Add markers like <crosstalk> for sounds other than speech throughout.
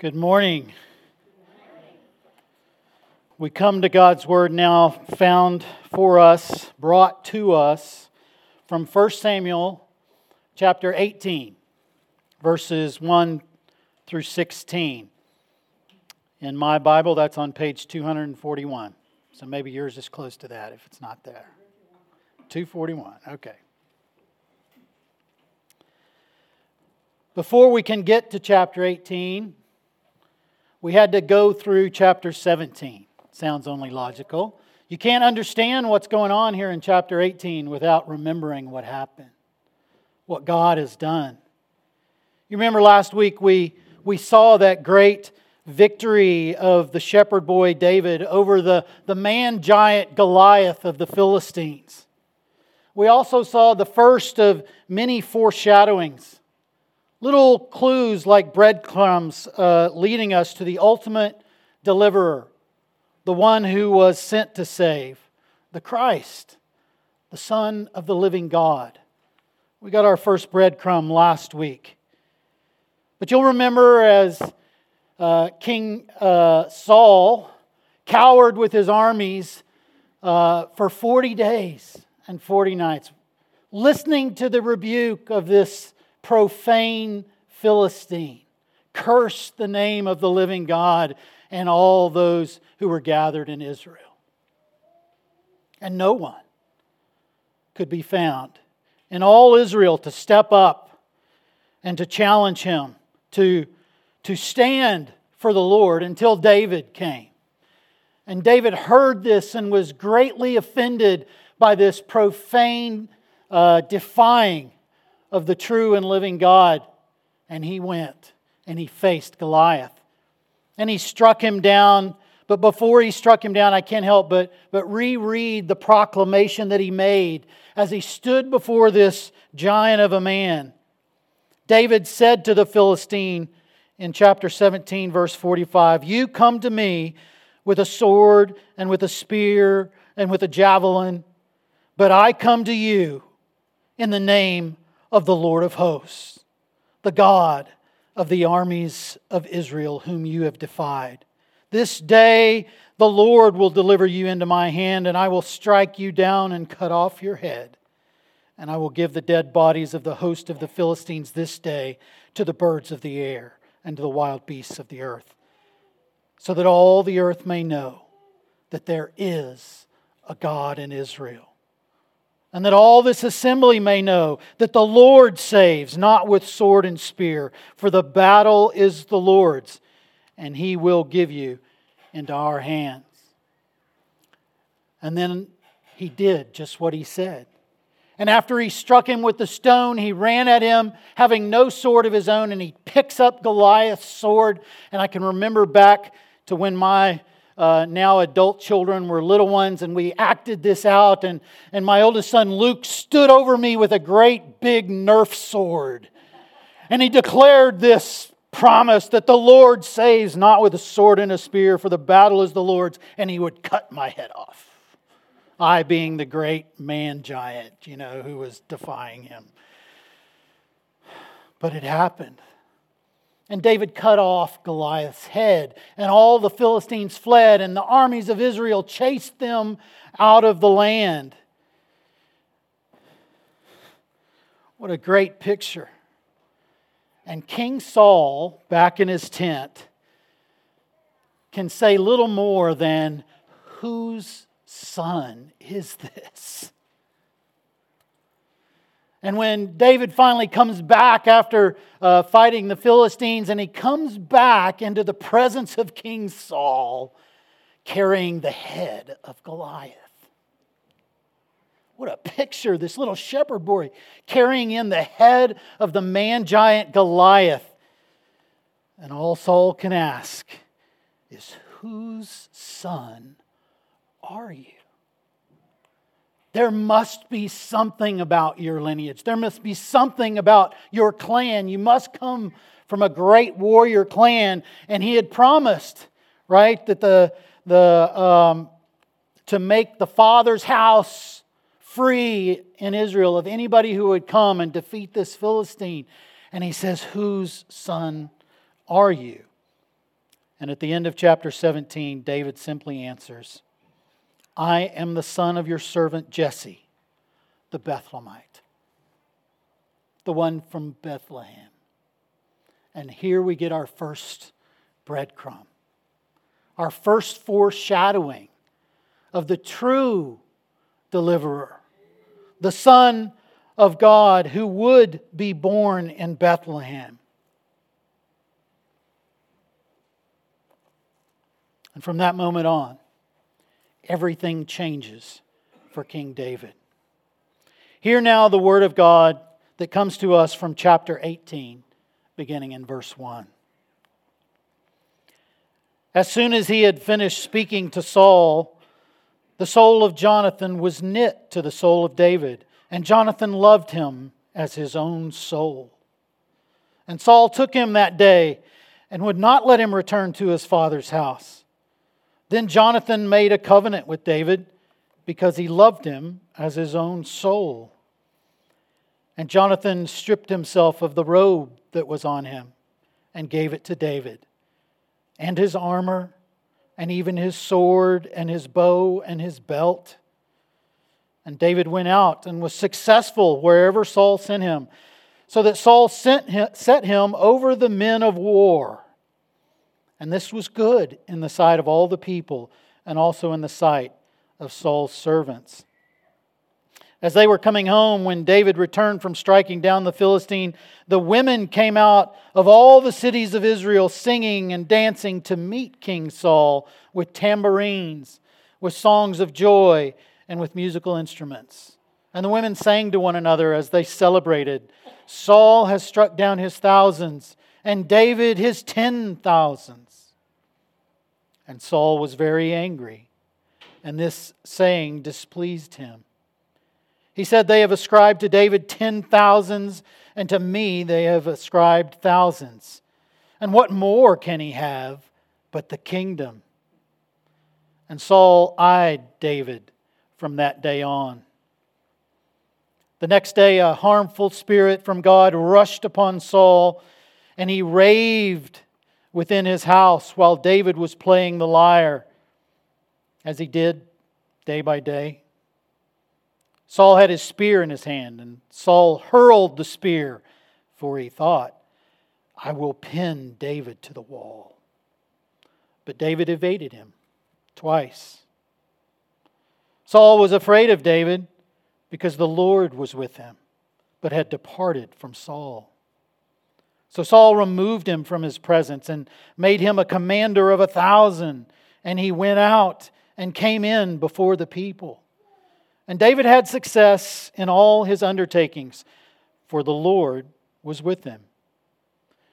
Good morning. We come to God's Word now, found for us, brought to us from 1 Samuel chapter 18, verses 1 through 16. In my Bible, that's on page 241. So maybe yours is close to that if it's not there. 241, okay. Before we can get to chapter 18, we had to go through chapter 17. Sounds only logical. You can't understand what's going on here in chapter 18 without remembering what happened, what God has done. You remember last week we, we saw that great victory of the shepherd boy David over the, the man giant Goliath of the Philistines. We also saw the first of many foreshadowings Little clues like breadcrumbs uh, leading us to the ultimate deliverer, the one who was sent to save, the Christ, the Son of the living God. We got our first breadcrumb last week. But you'll remember as uh, King uh, Saul cowered with his armies uh, for 40 days and 40 nights, listening to the rebuke of this profane Philistine. Curse the name of the living God and all those who were gathered in Israel. And no one could be found in all Israel to step up and to challenge him, to, to stand for the Lord until David came. And David heard this and was greatly offended by this profane uh, defying of the true and living God. And he went and he faced Goliath. And he struck him down. But before he struck him down, I can't help but, but reread the proclamation that he made as he stood before this giant of a man. David said to the Philistine in chapter 17, verse 45 You come to me with a sword and with a spear and with a javelin, but I come to you in the name of the Lord of hosts, the God of the armies of Israel, whom you have defied. This day the Lord will deliver you into my hand, and I will strike you down and cut off your head. And I will give the dead bodies of the host of the Philistines this day to the birds of the air and to the wild beasts of the earth, so that all the earth may know that there is a God in Israel and that all this assembly may know that the Lord saves, not with sword and spear, for the battle is the Lord's, and he will give you into our hands. And then he did just what he said. And after he struck him with the stone, he ran at him, having no sword of his own, and he picks up Goliath's sword. And I can remember back to when my uh, now adult children were little ones, and we acted this out. And, and my oldest son Luke stood over me with a great big Nerf sword. And he declared this promise that the Lord saves not with a sword and a spear, for the battle is the Lord's, and he would cut my head off. I being the great man giant, you know, who was defying him. But it happened. And David cut off Goliath's head, and all the Philistines fled, and the armies of Israel chased them out of the land. What a great picture. And King Saul, back in his tent, can say little more than, Whose son is this? And when David finally comes back after uh, fighting the Philistines, and he comes back into the presence of King Saul carrying the head of Goliath. What a picture, this little shepherd boy carrying in the head of the man giant Goliath. And all Saul can ask is, Whose son are you? There must be something about your lineage. There must be something about your clan. You must come from a great warrior clan. And he had promised, right, that the, the, um, to make the father's house free in Israel of anybody who would come and defeat this Philistine. And he says, Whose son are you? And at the end of chapter 17, David simply answers I am the son of your servant Jesse, the Bethlehemite, the one from Bethlehem. And here we get our first breadcrumb, our first foreshadowing of the true deliverer, the Son of God who would be born in Bethlehem. And from that moment on, everything changes for King David. Hear now the word of God that comes to us from chapter 18, beginning in verse 1. As soon as he had finished speaking to Saul, the soul of Jonathan was knit to the soul of David, and Jonathan loved him as his own soul. And Saul took him that day and would not let him return to his father's house. Then Jonathan made a covenant with David because he loved him as his own soul. And Jonathan stripped himself of the robe that was on him and gave it to David, and his armor and even his sword and his bow and his belt. And David went out and was successful wherever Saul sent him, so that Saul sent him, set him over the men of war. And this was good in the sight of all the people and also in the sight of Saul's servants. As they were coming home, when David returned from striking down the Philistine, the women came out of all the cities of Israel singing and dancing to meet King Saul with tambourines, with songs of joy, and with musical instruments. And the women sang to one another as they celebrated Saul has struck down his thousands, and David his ten thousands. And Saul was very angry, and this saying displeased him. He said, They have ascribed to David ten thousands, and to me they have ascribed thousands. And what more can he have but the kingdom? And Saul eyed David from that day on. The next day, a harmful spirit from God rushed upon Saul, and he raved within his house while David was playing the lyre, as he did day by day. Saul had his spear in his hand, and Saul hurled the spear, for he thought, I will pin David to the wall. But David evaded him twice. Saul was afraid of David because the Lord was with him, but had departed from Saul. So Saul removed him from his presence and made him a commander of a thousand, and he went out and came in before the people. And David had success in all his undertakings, for the Lord was with him.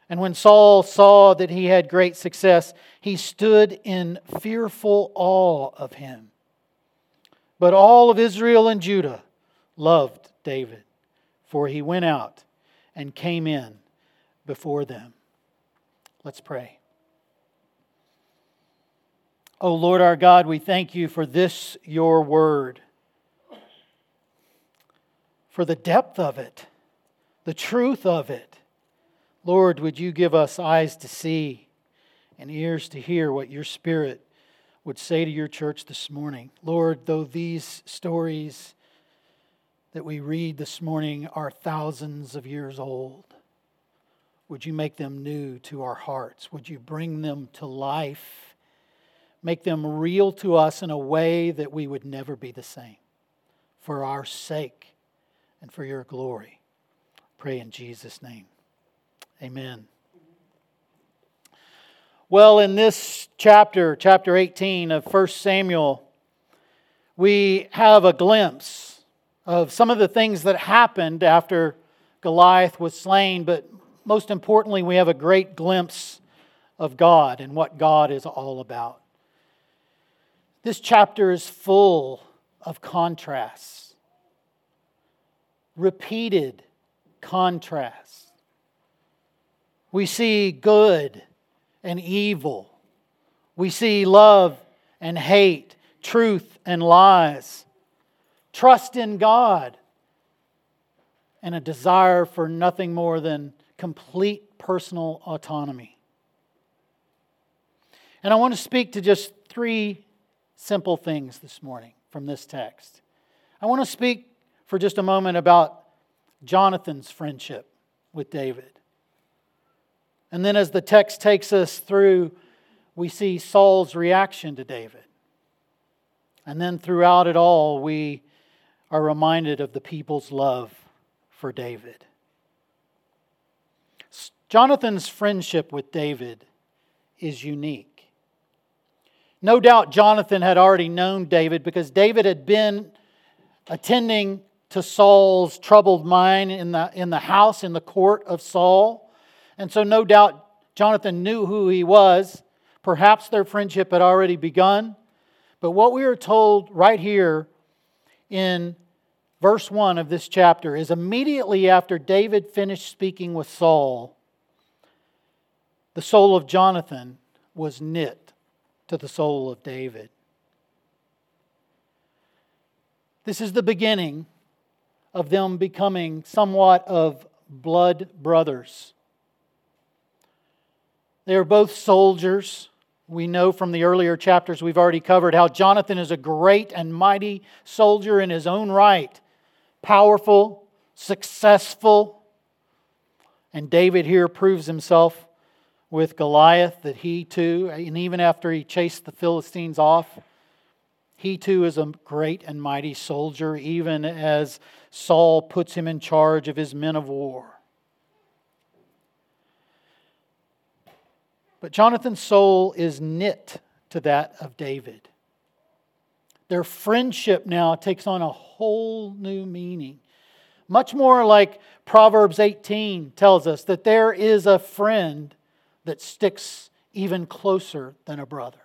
And when Saul saw that he had great success, he stood in fearful awe of him. But all of Israel and Judah loved David, for he went out and came in before them. Let's pray. O oh Lord our God, we thank you for this, your word for the depth of it, the truth of it. Lord, would you give us eyes to see and ears to hear what your Spirit would say to your church this morning? Lord, though these stories that we read this morning are thousands of years old, would you make them new to our hearts? Would you bring them to life? Make them real to us in a way that we would never be the same for our sake and for your glory. Pray in Jesus' name. Amen. Well, in this chapter, chapter 18 of 1 Samuel, we have a glimpse of some of the things that happened after Goliath was slain, but most importantly, we have a great glimpse of God and what God is all about. This chapter is full of contrasts repeated contrasts. We see good and evil. We see love and hate, truth and lies, trust in God, and a desire for nothing more than complete personal autonomy. And I want to speak to just three simple things this morning from this text. I want to speak for just a moment about Jonathan's friendship with David. And then, as the text takes us through, we see Saul's reaction to David. And then, throughout it all, we are reminded of the people's love for David. Jonathan's friendship with David is unique. No doubt Jonathan had already known David because David had been attending to Saul's troubled mind in the, in the house, in the court of Saul. And so, no doubt, Jonathan knew who he was. Perhaps their friendship had already begun. But what we are told right here in verse 1 of this chapter is immediately after David finished speaking with Saul, the soul of Jonathan was knit to the soul of David. This is the beginning of them becoming somewhat of blood brothers. They are both soldiers. We know from the earlier chapters we've already covered how Jonathan is a great and mighty soldier in his own right, powerful, successful. And David here proves himself with Goliath that he too, and even after he chased the Philistines off, he too is a great and mighty soldier, even as Saul puts him in charge of his men of war. But Jonathan's soul is knit to that of David. Their friendship now takes on a whole new meaning. Much more like Proverbs 18 tells us that there is a friend that sticks even closer than a brother.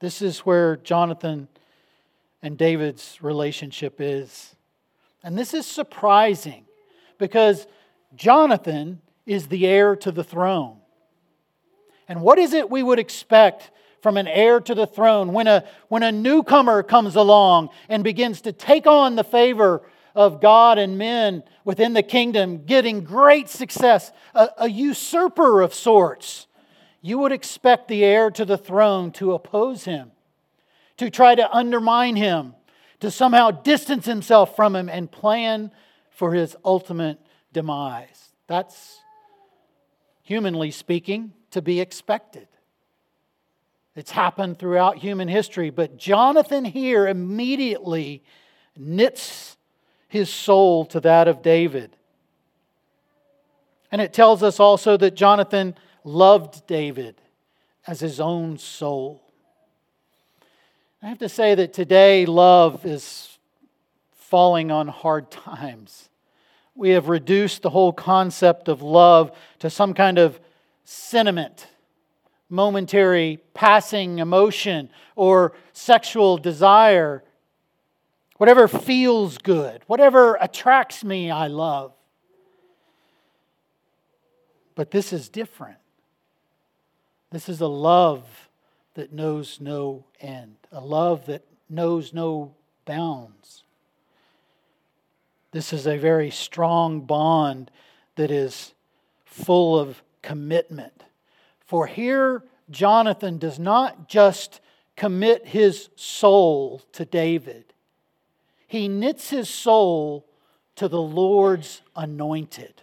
This is where Jonathan and David's relationship is. And this is surprising because Jonathan is the heir to the throne. And what is it we would expect from an heir to the throne when a, when a newcomer comes along and begins to take on the favor of God and men within the kingdom, getting great success, a, a usurper of sorts? you would expect the heir to the throne to oppose him, to try to undermine him, to somehow distance himself from him and plan for his ultimate demise. That's, humanly speaking, to be expected. It's happened throughout human history, but Jonathan here immediately knits his soul to that of David. And it tells us also that Jonathan loved David as his own soul. I have to say that today love is falling on hard <laughs> times. We have reduced the whole concept of love to some kind of sentiment, momentary passing emotion, or sexual desire. Whatever feels good, whatever attracts me, I love. But this is different. This is a love that knows no end, a love that knows no bounds. This is a very strong bond that is full of commitment. For here, Jonathan does not just commit his soul to David, he knits his soul to the Lord's anointed.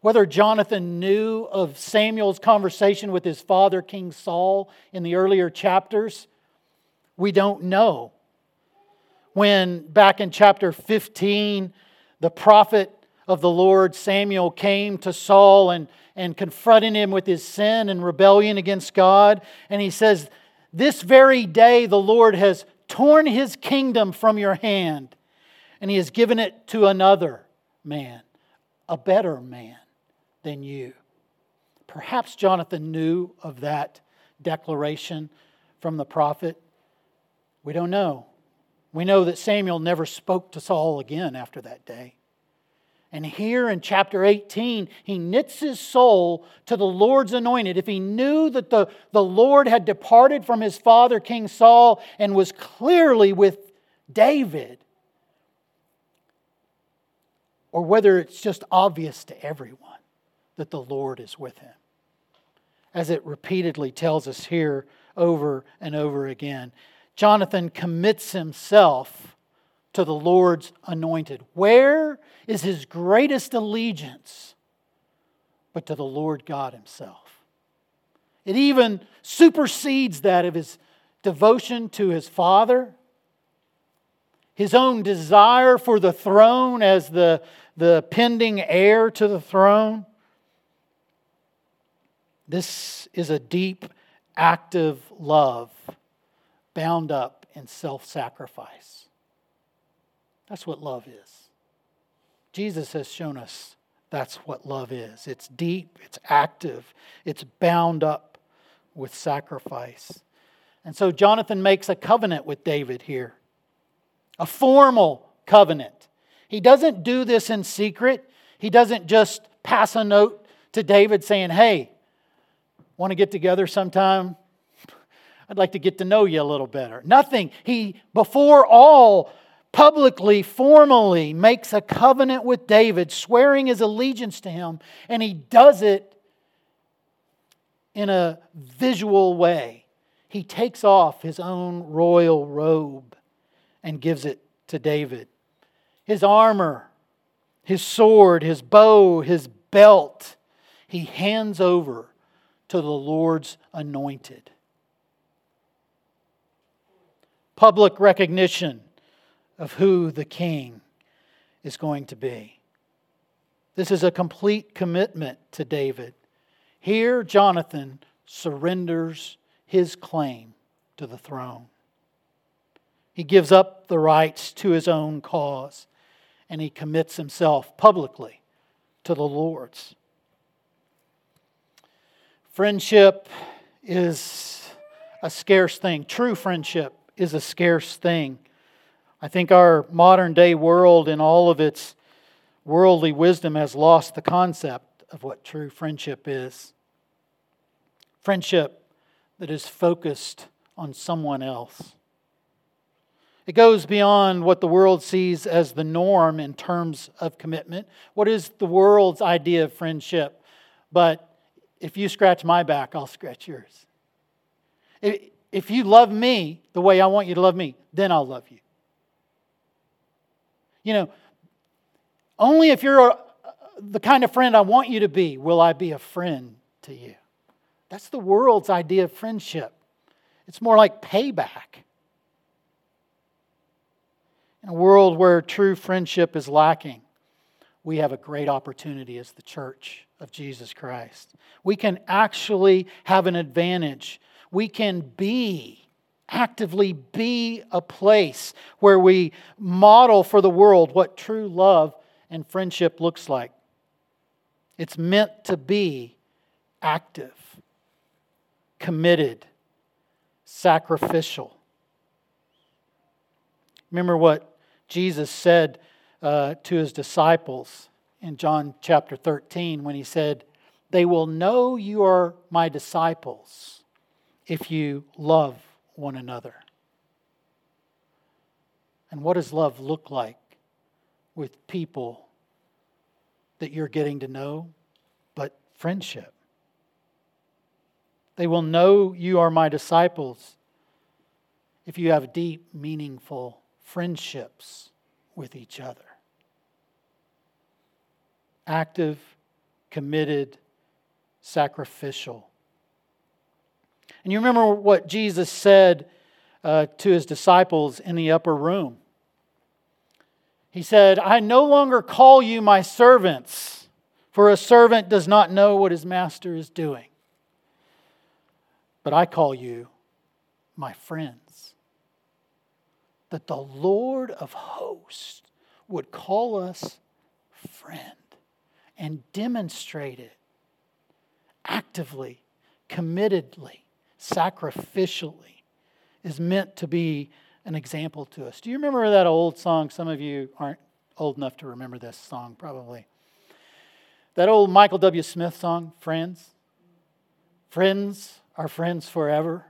Whether Jonathan knew of Samuel's conversation with his father, King Saul, in the earlier chapters, we don't know. When back in chapter 15, the prophet of the Lord, Samuel, came to Saul and, and confronted him with his sin and rebellion against God, and he says, This very day the Lord has torn his kingdom from your hand, and he has given it to another man, a better man than you. Perhaps Jonathan knew of that declaration from the prophet. We don't know. We know that Samuel never spoke to Saul again after that day. And here in chapter 18, he knits his soul to the Lord's anointed. If he knew that the, the Lord had departed from his father, King Saul, and was clearly with David, or whether it's just obvious to everyone that the Lord is with him. as it repeatedly tells us here over and over again. Jonathan commits himself to the Lord's anointed. Where is his greatest allegiance but to the Lord God himself? It even supersedes that of his devotion to his father, his own desire for the throne as the, the pending heir to the throne. This is a deep, active love bound up in self sacrifice. That's what love is. Jesus has shown us that's what love is it's deep, it's active, it's bound up with sacrifice. And so Jonathan makes a covenant with David here, a formal covenant. He doesn't do this in secret, he doesn't just pass a note to David saying, Hey, Want to get together sometime? <laughs> I'd like to get to know you a little better. Nothing. He, before all, publicly, formally makes a covenant with David, swearing his allegiance to him, and he does it in a visual way. He takes off his own royal robe and gives it to David. His armor, his sword, his bow, his belt, he hands over to the Lord's anointed. Public recognition of who the king is going to be. This is a complete commitment to David. Here, Jonathan surrenders his claim to the throne. He gives up the rights to his own cause and he commits himself publicly to the Lord's. Friendship is a scarce thing. True friendship is a scarce thing. I think our modern day world, in all of its worldly wisdom, has lost the concept of what true friendship is. Friendship that is focused on someone else. It goes beyond what the world sees as the norm in terms of commitment. What is the world's idea of friendship? But if you scratch my back, I'll scratch yours. If you love me the way I want you to love me, then I'll love you. You know, only if you're a, the kind of friend I want you to be will I be a friend to you. That's the world's idea of friendship. It's more like payback. In a world where true friendship is lacking, we have a great opportunity as the church of Jesus Christ. We can actually have an advantage. We can be, actively be a place where we model for the world what true love and friendship looks like. It's meant to be active, committed, sacrificial. Remember what Jesus said uh, to his disciples in John chapter 13 when he said, They will know you are my disciples if you love one another. And what does love look like with people that you're getting to know? But friendship. They will know you are my disciples if you have deep, meaningful friendships with each other. Active, committed, sacrificial. And you remember what Jesus said uh, to his disciples in the upper room. He said, I no longer call you my servants, for a servant does not know what his master is doing. But I call you my friends that the Lord of hosts would call us friend and demonstrate it actively, committedly, sacrificially is meant to be an example to us. Do you remember that old song? Some of you aren't old enough to remember this song, probably. That old Michael W. Smith song, Friends. Friends are friends forever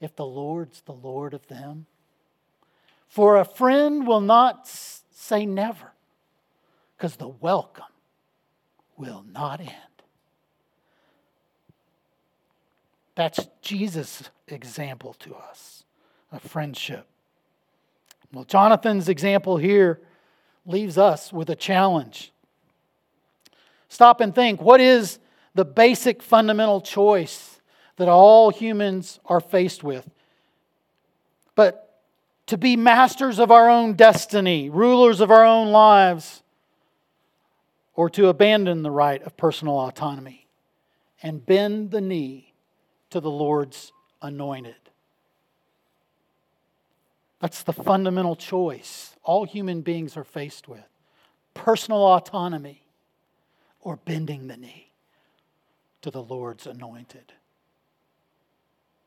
if the Lord's the Lord of them. For a friend will not say never, because the welcome will not end. That's Jesus' example to us of friendship. Well, Jonathan's example here leaves us with a challenge. Stop and think what is the basic fundamental choice that all humans are faced with? But to be masters of our own destiny, rulers of our own lives, or to abandon the right of personal autonomy and bend the knee to the Lord's anointed. That's the fundamental choice all human beings are faced with personal autonomy or bending the knee to the Lord's anointed.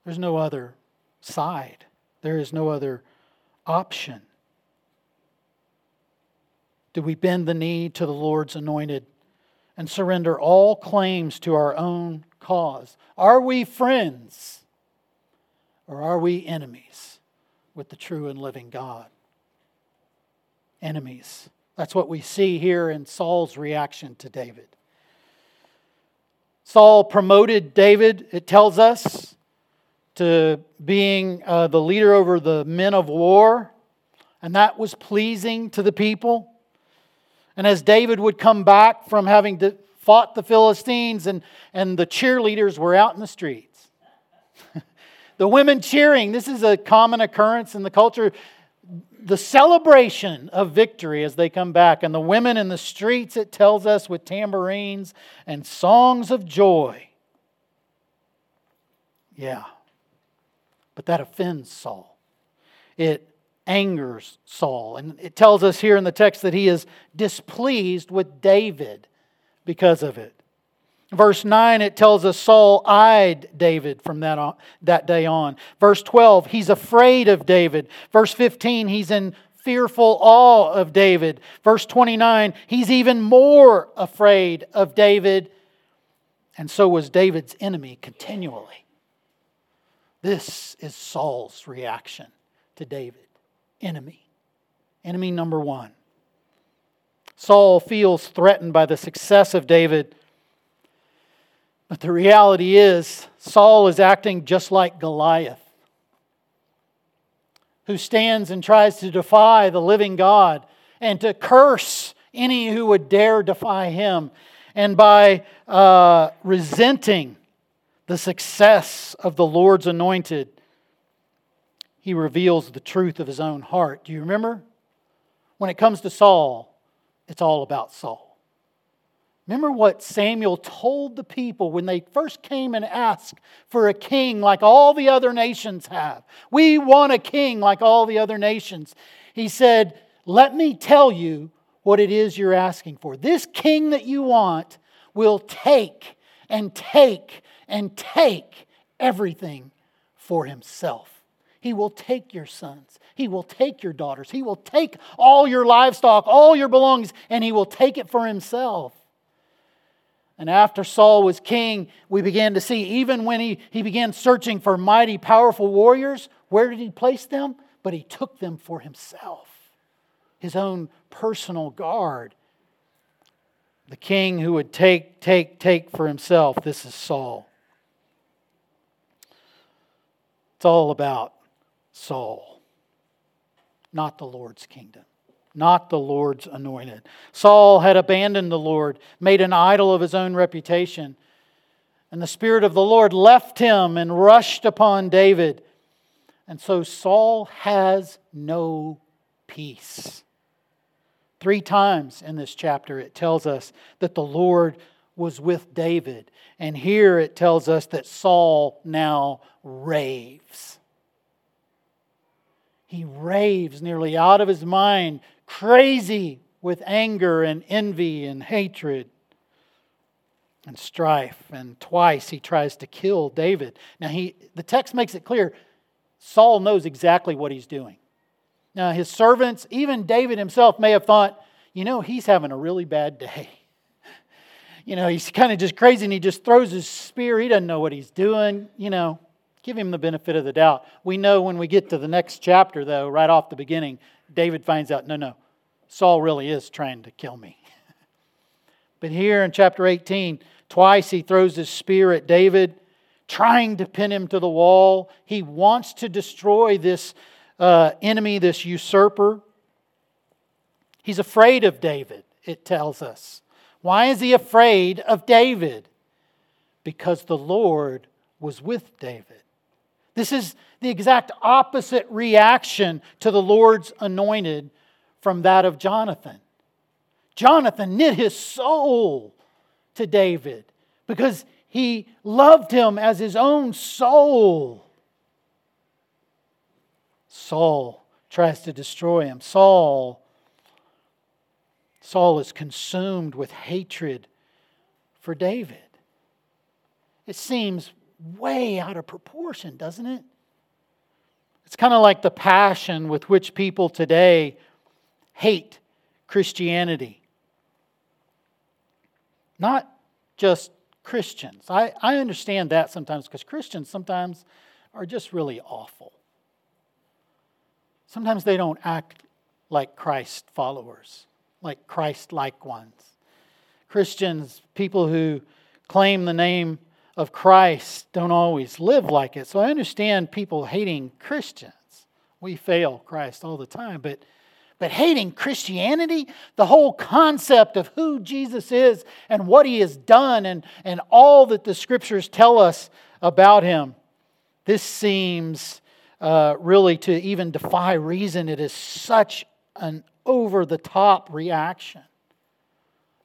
There's no other side, there is no other option. Do we bend the knee to the Lord's anointed and surrender all claims to our own cause? Are we friends or are we enemies with the true and living God? Enemies. That's what we see here in Saul's reaction to David. Saul promoted David, it tells us, to being uh, the leader over the men of war, and that was pleasing to the people. And as David would come back from having fought the Philistines, and, and the cheerleaders were out in the streets. <laughs> the women cheering, this is a common occurrence in the culture. The celebration of victory as they come back, and the women in the streets, it tells us, with tambourines and songs of joy. Yeah. But that offends Saul. It angers Saul. And it tells us here in the text that he is displeased with David because of it. Verse 9, it tells us Saul eyed David from that, on, that day on. Verse 12, he's afraid of David. Verse 15, he's in fearful awe of David. Verse 29, he's even more afraid of David. And so was David's enemy continually. This is Saul's reaction to David enemy. Enemy number one. Saul feels threatened by the success of David. But the reality is, Saul is acting just like Goliath, who stands and tries to defy the living God and to curse any who would dare defy him. And by uh, resenting the success of the Lord's anointed, he reveals the truth of his own heart. Do you remember? When it comes to Saul, it's all about Saul. Remember what Samuel told the people when they first came and asked for a king like all the other nations have? We want a king like all the other nations. He said, Let me tell you what it is you're asking for. This king that you want will take and take and take everything for himself. He will take your sons. He will take your daughters. He will take all your livestock, all your belongings, and he will take it for himself. And after Saul was king, we began to see, even when he, he began searching for mighty, powerful warriors, where did he place them? But he took them for himself, his own personal guard. The king who would take, take, take for himself. This is Saul. It's all about Saul, not the Lord's kingdom, not the Lord's anointed. Saul had abandoned the Lord, made an idol of his own reputation, and the Spirit of the Lord left him and rushed upon David. And so Saul has no peace. Three times in this chapter, it tells us that the Lord was with David. And here it tells us that Saul now raves. He raves nearly out of his mind, crazy with anger and envy and hatred and strife. And twice he tries to kill David. Now, he, the text makes it clear Saul knows exactly what he's doing. Now, his servants, even David himself, may have thought, you know, he's having a really bad day. <laughs> You know, he's kind of just crazy and he just throws his spear. He doesn't know what he's doing. You know, Give him the benefit of the doubt. We know when we get to the next chapter, though, right off the beginning, David finds out no, no, Saul really is trying to kill me. <laughs> but here in chapter 18, twice he throws his spear at David, trying to pin him to the wall. He wants to destroy this uh, enemy, this usurper. He's afraid of David, it tells us. Why is he afraid of David? Because the Lord was with David. This is the exact opposite reaction to the Lord's anointed from that of Jonathan. Jonathan knit his soul to David because he loved him as his own soul. Saul tries to destroy him. Saul Saul is consumed with hatred for David. It seems way out of proportion, doesn't it? It's kind of like the passion with which people today hate Christianity. Not just Christians. I, I understand that sometimes because Christians sometimes are just really awful. Sometimes they don't act like Christ followers, like Christ like ones. Christians, people who claim the name of Christ, don't always live like it. So I understand people hating Christians. We fail Christ all the time, but but hating Christianity, the whole concept of who Jesus is and what he has done and, and all that the scriptures tell us about him, this seems uh, really to even defy reason. It is such an over the top reaction,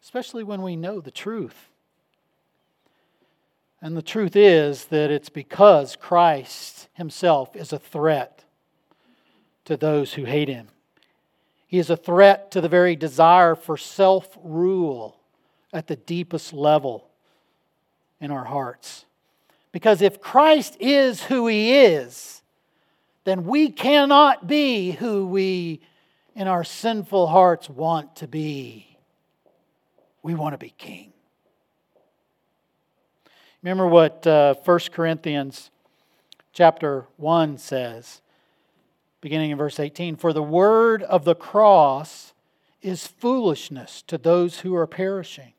especially when we know the truth. And the truth is that it's because Christ himself is a threat to those who hate him. He is a threat to the very desire for self rule at the deepest level in our hearts. Because if Christ is who he is, then we cannot be who we in our sinful hearts want to be. We want to be king. Remember what uh, 1 Corinthians chapter 1 says beginning in verse 18 For the word of the cross is foolishness to those who are perishing,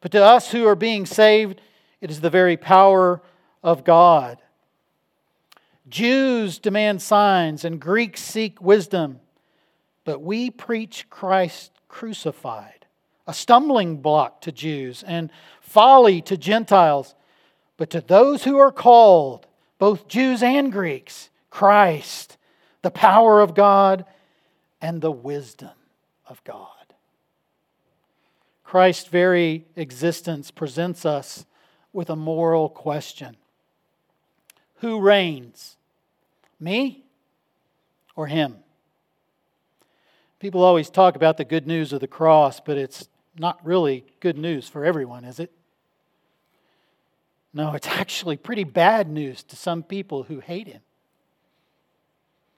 but to us who are being saved, it is the very power of God. Jews demand signs and Greeks seek wisdom, but we preach Christ crucified, a stumbling block to Jews and folly to Gentiles. But to those who are called, both Jews and Greeks, Christ the power of God, and the wisdom of God. Christ's very existence presents us with a moral question Who reigns? Me or him? People always talk about the good news of the cross, but it's not really good news for everyone, is it? No, it's actually pretty bad news to some people who hate him.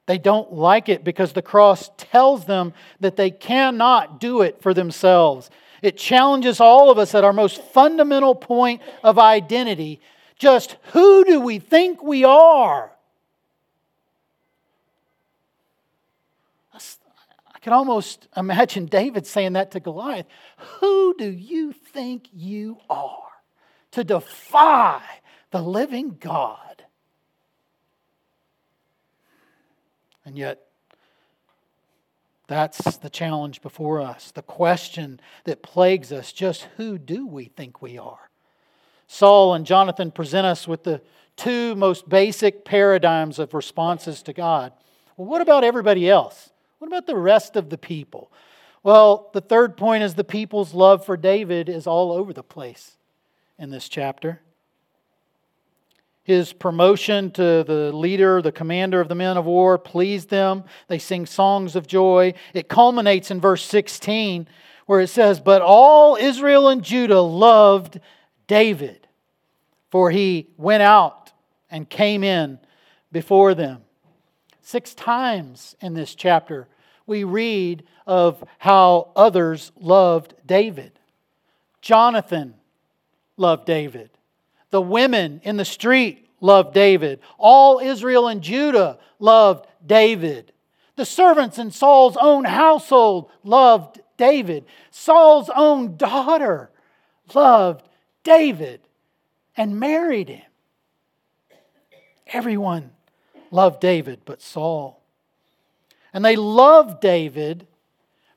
They don't like it because the cross tells them that they cannot do it for themselves. It challenges all of us at our most fundamental point of identity. Just who do we think we are? I can almost imagine David saying that to Goliath. Who do you think you are to defy the living God? And yet, that's the challenge before us, the question that plagues us just who do we think we are? Saul and Jonathan present us with the two most basic paradigms of responses to God. Well, what about everybody else? What about the rest of the people? Well, the third point is the people's love for David is all over the place in this chapter his promotion to the leader, the commander of the men of war, pleased them. They sing songs of joy. It culminates in verse 16, where it says, But all Israel and Judah loved David, for he went out and came in before them. Six times in this chapter, we read of how others loved David. Jonathan loved David. The women in the street loved David. All Israel and Judah loved David. The servants in Saul's own household loved David. Saul's own daughter loved David and married him. Everyone loved David but Saul. And they loved David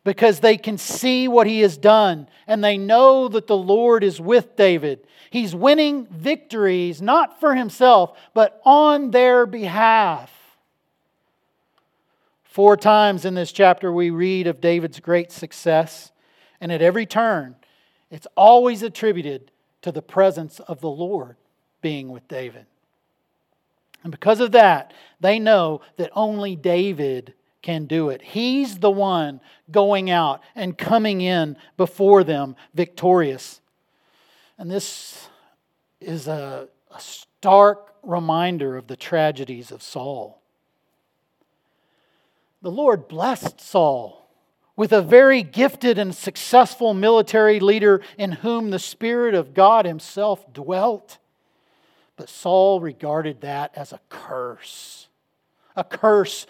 because they can see what he has done and they know that the Lord is with David. He's winning victories not for himself, but on their behalf. Four times in this chapter, we read of David's great success, and at every turn, it's always attributed to the presence of the Lord being with David. And because of that, they know that only David can do it. He's the one going out and coming in before them victorious. And this is a, a stark reminder of the tragedies of Saul. The Lord blessed Saul with a very gifted and successful military leader in whom the Spirit of God Himself dwelt. But Saul regarded that as a curse, a curse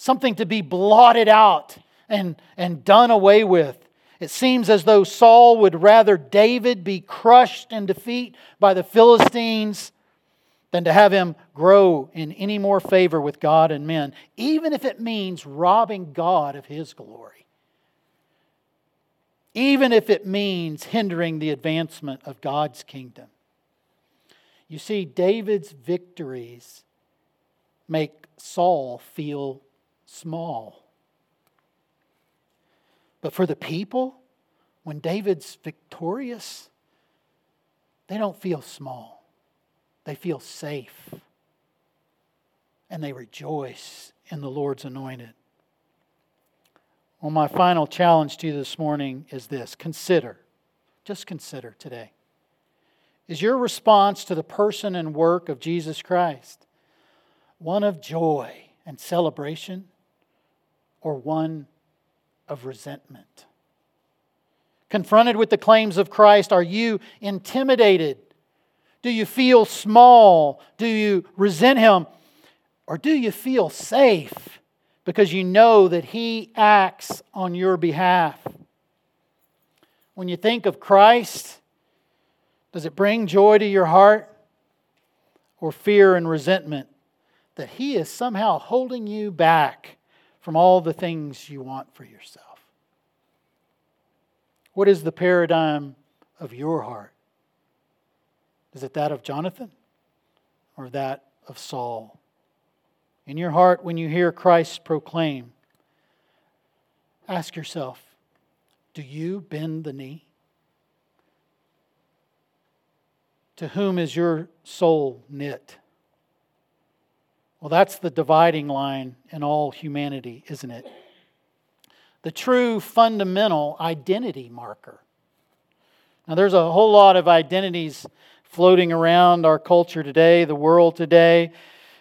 something to be blotted out and, and done away with. It seems as though Saul would rather David be crushed in defeat by the Philistines than to have him grow in any more favor with God and men, even if it means robbing God of his glory. Even if it means hindering the advancement of God's kingdom. You see, David's victories make Saul feel small. But for the people, when David's victorious, they don't feel small. They feel safe. And they rejoice in the Lord's anointed. Well, my final challenge to you this morning is this consider, just consider today. Is your response to the person and work of Jesus Christ one of joy and celebration? Or one of resentment? Confronted with the claims of Christ, are you intimidated? Do you feel small? Do you resent Him? Or do you feel safe because you know that He acts on your behalf? When you think of Christ, does it bring joy to your heart or fear and resentment that He is somehow holding you back from all the things you want for yourself? What is the paradigm of your heart? Is it that of Jonathan or that of Saul? In your heart, when you hear Christ proclaim, ask yourself do you bend the knee? To whom is your soul knit? Well, that's the dividing line in all humanity, isn't it? The true fundamental identity marker. Now, there's a whole lot of identities floating around our culture today, the world today,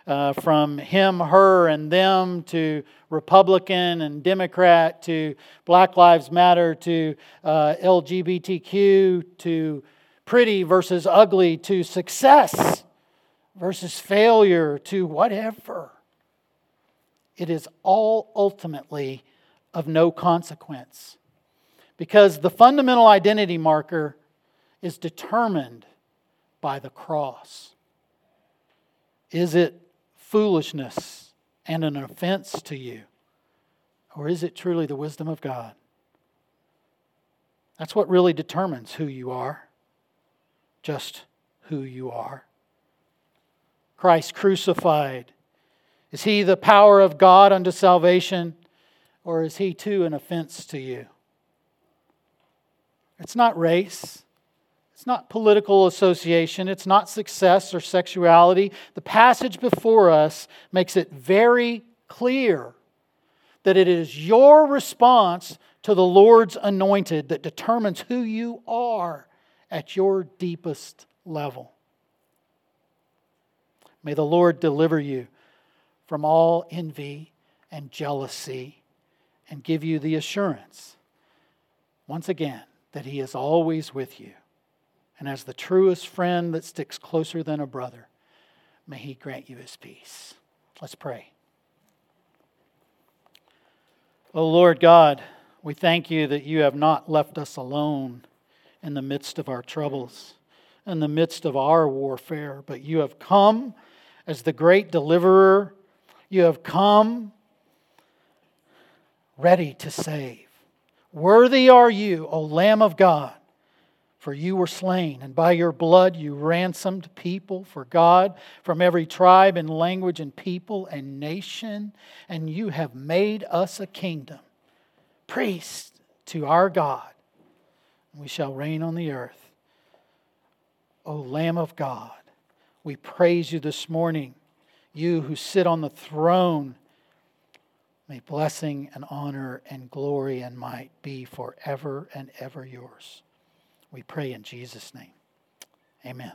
uh, from him, her, and them to Republican and Democrat to Black Lives Matter to uh, LGBTQ to pretty versus ugly to success versus failure to whatever. It is all ultimately of no consequence because the fundamental identity marker is determined by the cross. Is it foolishness and an offense to you? Or is it truly the wisdom of God? That's what really determines who you are, just who you are. Christ crucified? Is he the power of God unto salvation, or is he too an offense to you? It's not race. It's not political association. It's not success or sexuality. The passage before us makes it very clear that it is your response to the Lord's anointed that determines who you are at your deepest level. May the Lord deliver you from all envy and jealousy and give you the assurance, once again, that He is always with you. And as the truest friend that sticks closer than a brother, may He grant you His peace. Let's pray. O oh Lord God, we thank you that you have not left us alone in the midst of our troubles, in the midst of our warfare, but you have come as the great deliverer. You have come ready to save. Worthy are you, O Lamb of God, for you were slain, and by your blood you ransomed people for God from every tribe and language and people and nation, and you have made us a kingdom, priests to our God. We shall reign on the earth. O Lamb of God, we praise you this morning, you who sit on the throne. May blessing and honor and glory and might be forever and ever yours. We pray in Jesus' name. Amen.